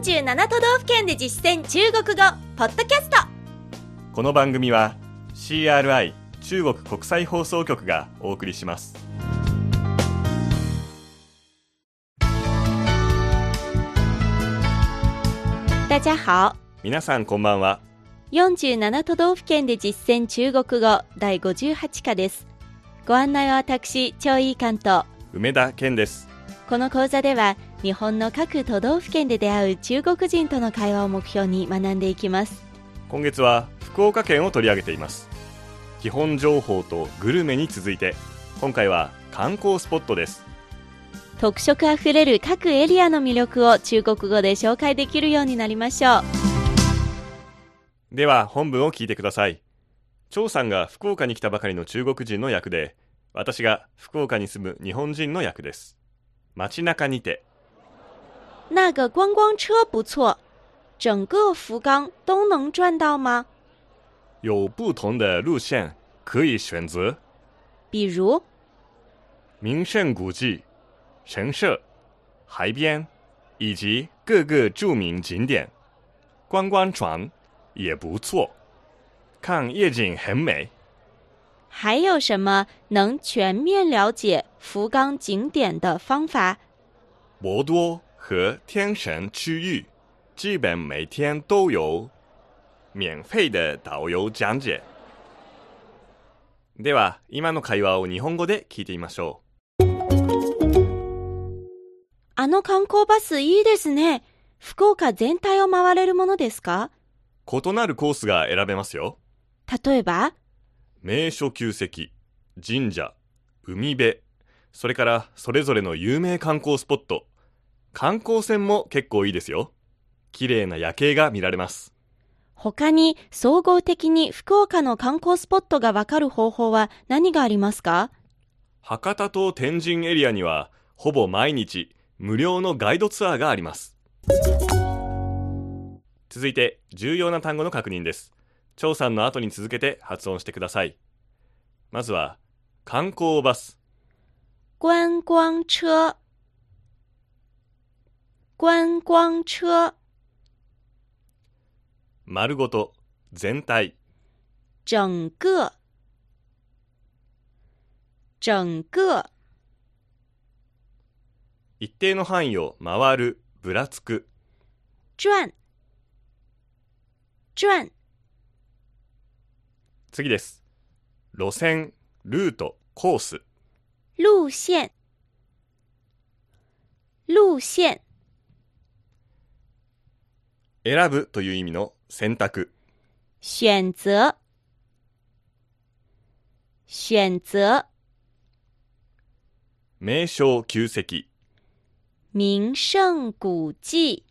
47都道府県で実践中国語ポッドキャスト。この番組は CRI 中国国際放送局がお送りします。大家好。皆さんこんばんは。47都道府県で実践中国語第58課です。ご案内は私張井関東梅田健です。この講座では日本の各都道府県で出会う中国人との会話を目標に学んでいきます。今月は福岡県を取り上げています。基本情報とグルメに続いて今回は観光スポットです。特色あふれる各エリアの魅力を中国語で紹介できるようになりましょう。では本文を聞いてください。張さんが福岡に来たばかりの中国人の役で私が福岡に住む日本人の役です。街中にて那个观光车不错整个福冈都能转到吗？有不同的路线可以选择。比如？名胜古迹、神社、海边以及各个著名景点，观光船也不错，看夜景很美。还有什么能全面了解福冈景点的方法？博多和天神区域基本每天都有免费的導遊講解。では、今の会話を日本語で聞いてみましょあの観光バスいいですね福岡全体を回れるものですか？う。異なるコースが選べますよ。例えば？名所旧跡、神社、海辺、それからそれぞれの有名観光スポット、観光船も結構いいですよ。綺麗な夜景が見られます。他に総合的に福岡の観光スポットがわかる方法は何がありますか？博多と天神エリアにはほぼ毎日無料のガイドツアーがあります。続いて重要な単語の確認です。張さんの後に続けて発音してください。まずは観光バス、观光车观光车丸ごと、全体、整个整个一定の範囲を回る、ぶらつく、转转次です。路線、ルート、コース。路线路线選ぶという意味の選択。选择。选择。名称旧跡。名胜古迹。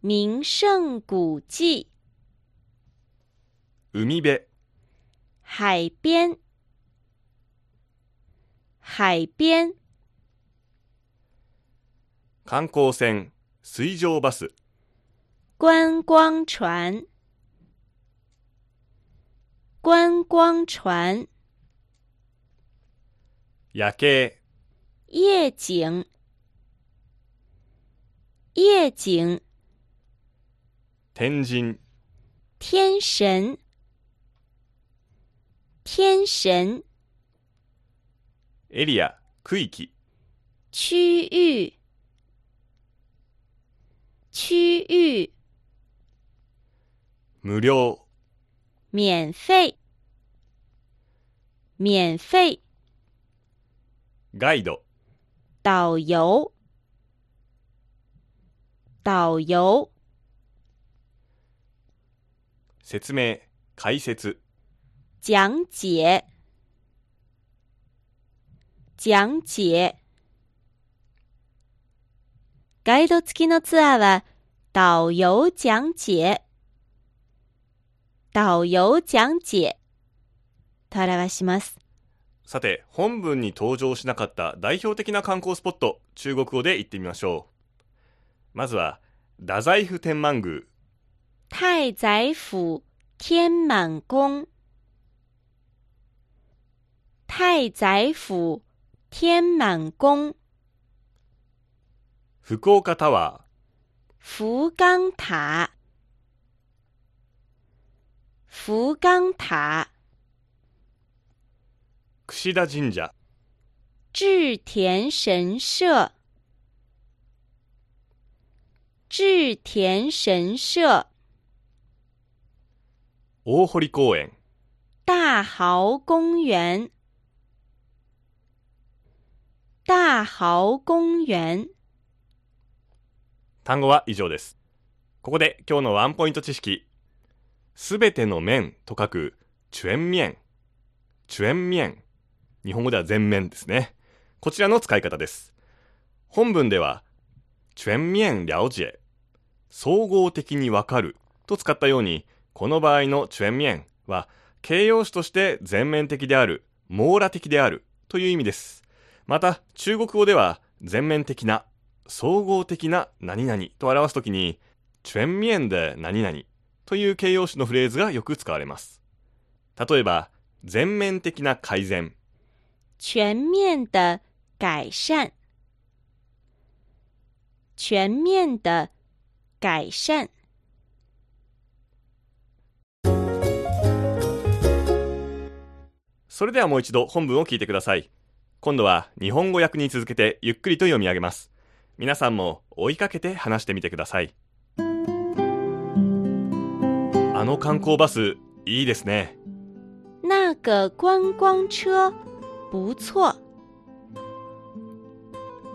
名胜古迹。海辺。海边。海边。観光船、水上バス。观光船观光船夜景。夜景夜景天神。天神天神エリア、区域。区域区域無料。免费。免费。ガイド。导游导游説明、解説。讲解。講解。ガイド付きのツアーは導遊講解導遊講解と表します。さて、本文に登場しなかった代表的な観光スポット、中国語で言ってみましょう。まずは、太宰府天満宮。太宰府天満宮太宰府天満宮福岡タワ福冈塔，福冈塔，ー、櫛田神社、志田神社，志田神社，大堀公園、大豪公园，大豪公园。単語は以上です。ここで今日のワンポイント知識。すべての面と書く全面。全面。日本語では全面ですね。こちらの使い方です。本文では、全面了解。総合的にわかると使ったように、この場合の全面は形容詞として全面的である、網羅的であるという意味です。また、中国語では全面的な、総合的な何々と表すときに、全面で何々という形容詞のフレーズがよく使われます。例えば、全面的な改善、全面的改善，全面的改善。それではもう一度本文を聞いてください。今度は日本語訳に続けてゆっくりと読み上げます。皆さんも追いかけて話してみてください。あの観光バス、いいですね。那个观光车不错，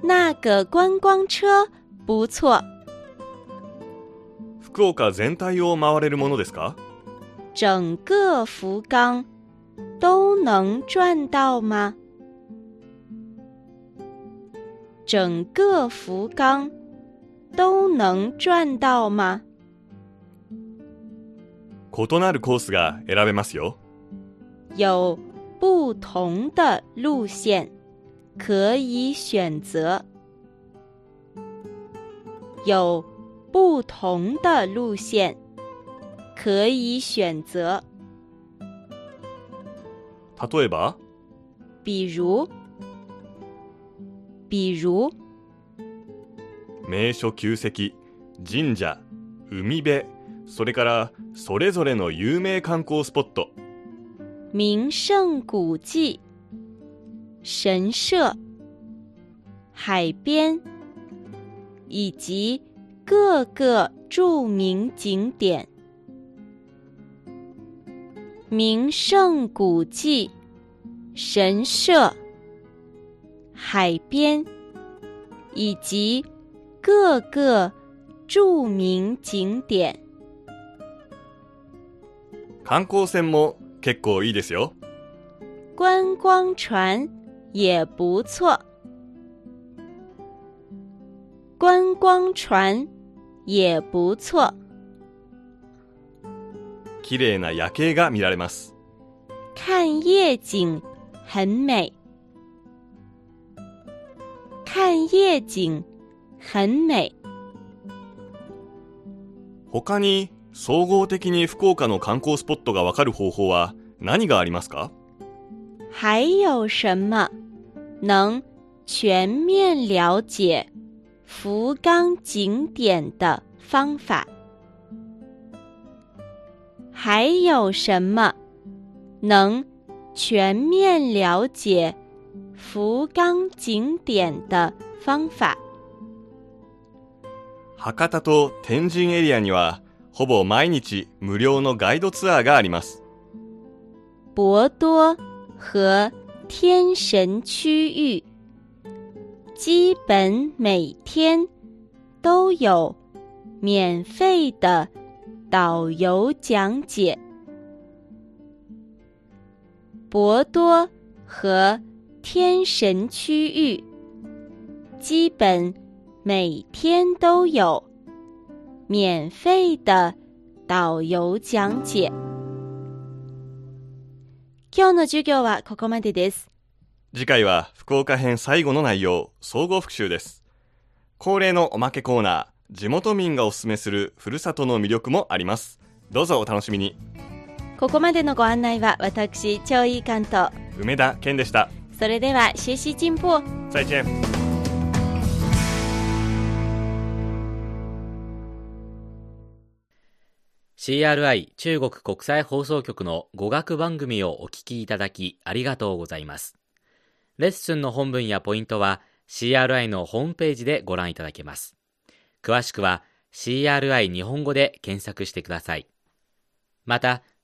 那个观光车不错，福岡全体を回れるものですか？整个福冈都能赚到吗？整个福冈都能赚到吗？異なるコースが選べますよ。有不同的路线可以选择，有不同的路线可以选择，例えば、比如， 比如名所旧跡、神社、海辺、それからそれぞれの有名観光スポット、名胜古迹、神社、海边，以及各个著名景点。名胜古迹、神社、 海边，以及各个著名景点。観光船も結構いいですよ。观光船也不错，观光船也不错，綺麗な夜景が見られます。看夜景很美，看夜景很美。他に総合的に福岡の観光スポットがわかる方法は何がありますか还有什么能全面了解福冈景点的方法？还有什么能全面了解 福冈景点的方法？博多と天神エリアにはほぼ毎日無料のガイドツアーがあります。博多和天神区域基本每天都有免费的导游讲解。博多和 天神区域基本每天都有免费的导游讲解。今日の授業はここまでです。次回は福岡編最後の内容、総合復習です。恒例のおまけコーナー、地元民がおすすめするふるさとの魅力もあります。どうぞお楽しみに。ここまでのご案内は私、超いい関東。梅田健でした。それでは学习进步，再见。CRI 中国国際放送局の語学番組をお聞きいただきありがとうございます。レッスンの本文やポイントは CRI のホームページでご覧いただけます。詳しくは CRI 日本語で検索してください。また、